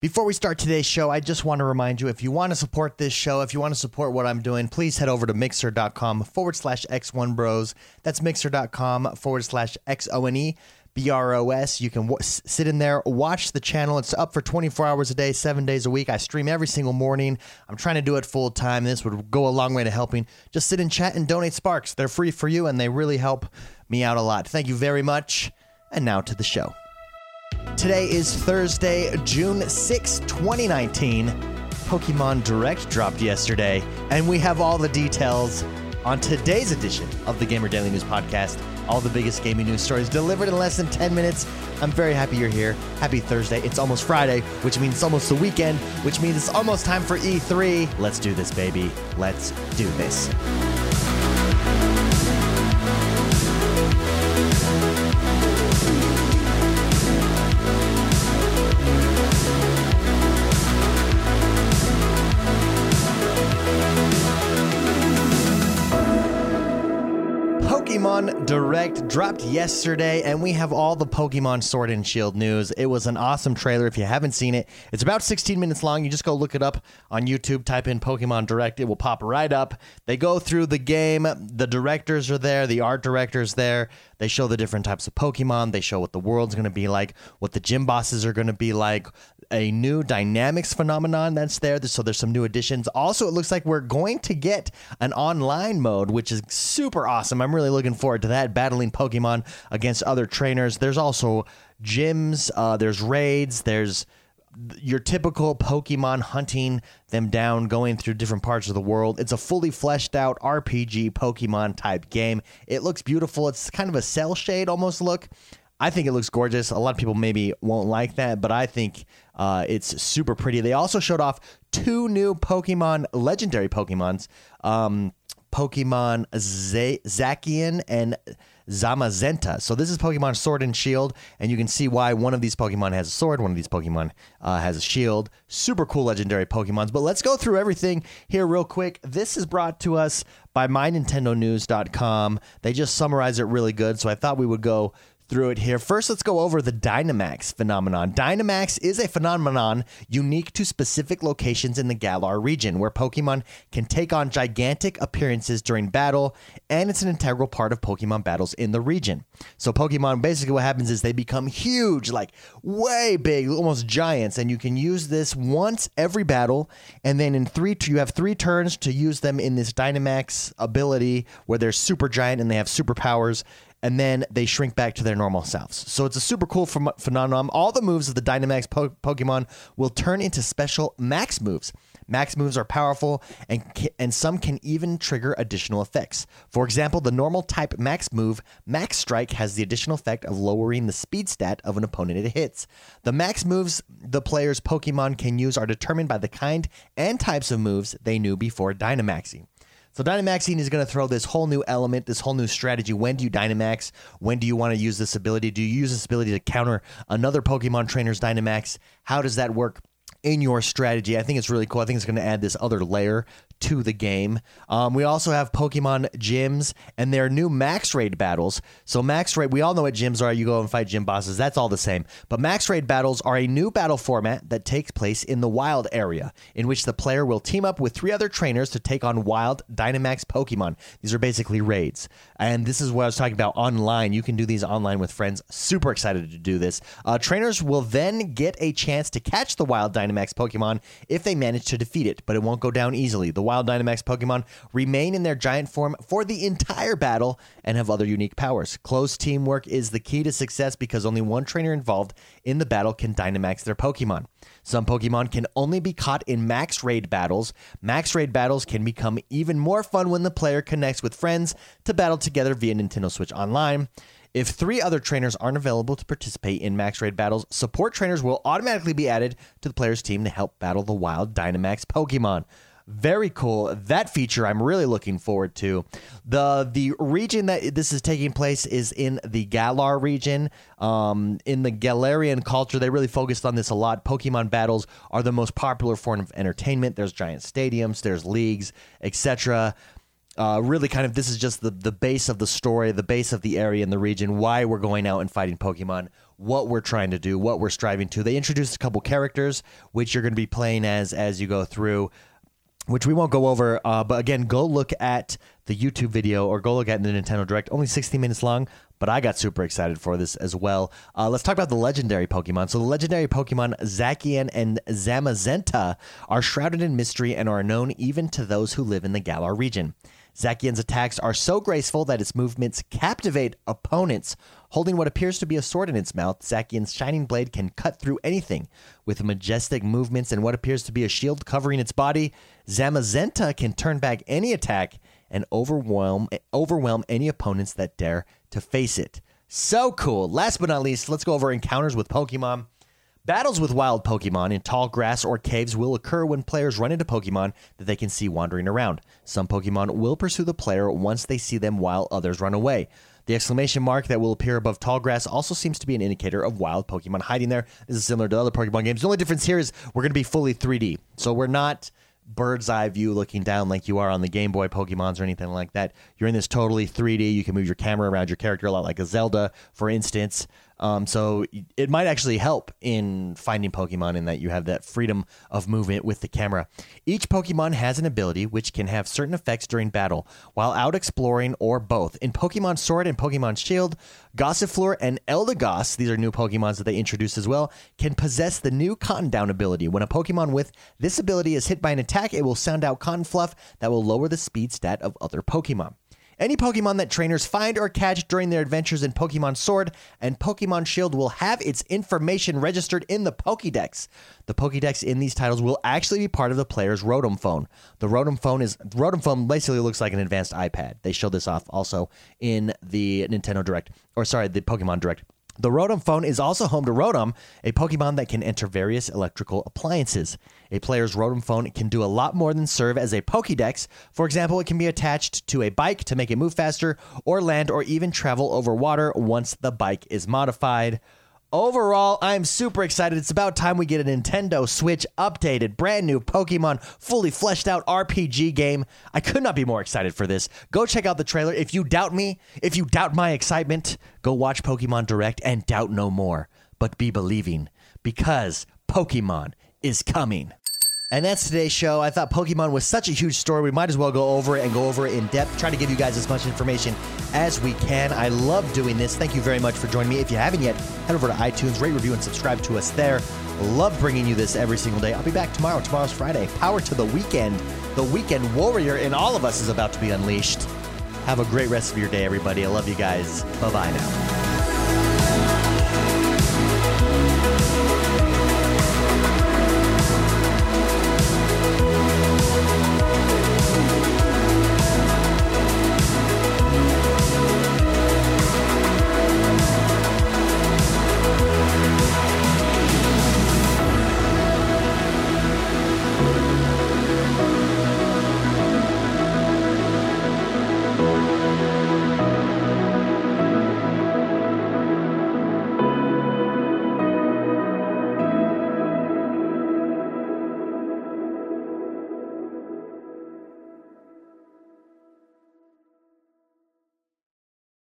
Before we start today's show, I just want to remind you if you want to support this show, if you want to support what I'm doing, please head over to mixer.com forward slash X1 Bros. That's mixer.com forward slash X O N E B R O S. You can w- sit in there, watch the channel. It's up for 24 hours a day, seven days a week. I stream every single morning. I'm trying to do it full time. This would go a long way to helping. Just sit and chat and donate sparks. They're free for you and they really help me out a lot. Thank you very much. And now to the show. Today is Thursday, June 6, 2019. Pokemon Direct dropped yesterday, and we have all the details on today's edition of the Gamer Daily News Podcast. All the biggest gaming news stories delivered in less than 10 minutes. I'm very happy you're here. Happy Thursday. It's almost Friday, which means it's almost the weekend, which means it's almost time for E3. Let's do this, baby. Let's do this. Pokemon Direct dropped yesterday, and we have all the Pokemon Sword and Shield news. It was an awesome trailer. If you haven't seen it, it's about 16 minutes long. You just go look it up on YouTube, type in Pokemon Direct, it will pop right up. They go through the game, the directors are there, the art director's there. They show the different types of Pokemon, they show what the world's going to be like, what the gym bosses are going to be like, a new Dynamax phenomenon that's there. So there's some new additions. Also, it looks like we're going to get an online mode, which is super awesome. I'm really looking forward to that. Battling Pokemon against other trainers. There's also gyms. Uh, there's raids. There's your typical Pokemon hunting them down, going through different parts of the world. It's a fully fleshed out RPG Pokemon type game. It looks beautiful. It's kind of a cell shade almost look. I think it looks gorgeous. A lot of people maybe won't like that, but I think uh, it's super pretty. They also showed off two new Pokemon, legendary Pokemons, um, Pokemon Z- Zacian and Zamazenta. So this is Pokemon Sword and Shield, and you can see why one of these Pokemon has a sword, one of these Pokemon uh, has a shield. Super cool legendary Pokemons. But let's go through everything here real quick. This is brought to us by MyNintendoNews.com. They just summarize it really good, so I thought we would go through it here. First, let's go over the Dynamax phenomenon. Dynamax is a phenomenon unique to specific locations in the Galar region where Pokemon can take on gigantic appearances during battle, and it's an integral part of Pokemon battles in the region. So, Pokemon basically what happens is they become huge, like way big, almost giants, and you can use this once every battle, and then in three, you have three turns to use them in this Dynamax ability where they're super giant and they have superpowers and then they shrink back to their normal selves. So it's a super cool ph- phenomenon. All the moves of the Dynamax po- Pokemon will turn into special max moves. Max moves are powerful, and ca- and some can even trigger additional effects. For example, the normal type max move, Max Strike, has the additional effect of lowering the speed stat of an opponent it hits. The max moves the player's Pokemon can use are determined by the kind and types of moves they knew before Dynamaxing. So Dynamaxing is going to throw this whole new element, this whole new strategy. When do you Dynamax? When do you want to use this ability? Do you use this ability to counter another Pokemon trainer's Dynamax? How does that work? In your strategy. I think it's really cool. I think it's going to add this other layer to the game. Um, we also have Pokemon gyms and their new max raid battles. So max raid, we all know what gyms are. You go and fight gym bosses. That's all the same. But max raid battles are a new battle format that takes place in the wild area, in which the player will team up with three other trainers to take on wild Dynamax Pokemon. These are basically raids, and this is what I was talking about online. You can do these online with friends. Super excited to do this. Uh, trainers will then get a chance to catch the wild Dynamax Pokemon if they manage to defeat it, but it won't go down easily. The wild Dynamax Pokemon remain in their giant form for the entire battle and have other unique powers. Close teamwork is the key to success because only one trainer involved in the battle can Dynamax their Pokemon. Some Pokemon can only be caught in max raid battles. Max raid battles can become even more fun when the player connects with friends to battle together via Nintendo Switch Online. If three other trainers aren't available to participate in max raid battles, support trainers will automatically be added to the player's team to help battle the wild Dynamax Pokemon. Very cool. That feature I'm really looking forward to. The the region that this is taking place is in the Galar region. Um, in the Galarian culture, they really focused on this a lot. Pokemon battles are the most popular form of entertainment. There's giant stadiums, there's leagues, etc. Uh, really, kind of, this is just the, the base of the story, the base of the area and the region, why we're going out and fighting Pokemon what we're trying to do, what we're striving to. They introduced a couple characters which you're going to be playing as as you go through which we won't go over. Uh, but again, go look at the YouTube video or go look at the Nintendo Direct. Only 16 minutes long, but I got super excited for this as well. Uh, let's talk about the legendary Pokemon. So the legendary Pokemon Zacian and Zamazenta are shrouded in mystery and are known even to those who live in the Galar region. Zacian's attacks are so graceful that its movements captivate opponents. Holding what appears to be a sword in its mouth, Zacian's shining blade can cut through anything. With majestic movements and what appears to be a shield covering its body, Zamazenta can turn back any attack and overwhelm overwhelm any opponents that dare to face it. So cool. Last but not least, let's go over encounters with Pokemon. Battles with wild Pokemon in tall grass or caves will occur when players run into Pokemon that they can see wandering around. Some Pokemon will pursue the player once they see them while others run away. The exclamation mark that will appear above tall grass also seems to be an indicator of wild Pokemon hiding there. This is similar to other Pokemon games. The only difference here is we're going to be fully 3D. So we're not bird's eye view looking down like you are on the Game Boy Pokemons or anything like that. You're in this totally 3D. You can move your camera around your character a lot like a Zelda, for instance. Um, so it might actually help in finding Pokemon in that you have that freedom of movement with the camera. Each Pokemon has an ability which can have certain effects during battle while out exploring or both. In Pokemon Sword and Pokemon Shield, Gossifleur and Eldegoss, these are new Pokemons that they introduced as well, can possess the new Cotton Down ability. When a Pokemon with this ability is hit by an attack, it will sound out Cotton Fluff that will lower the speed stat of other Pokemon. Any Pokemon that trainers find or catch during their adventures in Pokemon Sword and Pokemon Shield will have its information registered in the Pokédex. The Pokédex in these titles will actually be part of the player's Rotom phone. The Rotom phone is Rotom phone basically looks like an advanced iPad. They showed this off also in the Nintendo Direct, or sorry, the Pokemon Direct. The Rotom phone is also home to Rotom, a Pokemon that can enter various electrical appliances. A player's Rotom phone can do a lot more than serve as a Pokédex. For example, it can be attached to a bike to make it move faster, or land, or even travel over water once the bike is modified. Overall, I'm super excited. It's about time we get a Nintendo Switch updated, brand new Pokemon, fully fleshed out RPG game. I could not be more excited for this. Go check out the trailer. If you doubt me, if you doubt my excitement, go watch Pokemon Direct and doubt no more. But be believing, because Pokemon is coming. And that's today's show. I thought Pokemon was such a huge story. We might as well go over it and go over it in depth, try to give you guys as much information as we can. I love doing this. Thank you very much for joining me. If you haven't yet, head over to iTunes, rate, review, and subscribe to us there. Love bringing you this every single day. I'll be back tomorrow. Tomorrow's Friday. Power to the weekend. The weekend warrior in all of us is about to be unleashed. Have a great rest of your day, everybody. I love you guys. Bye bye now.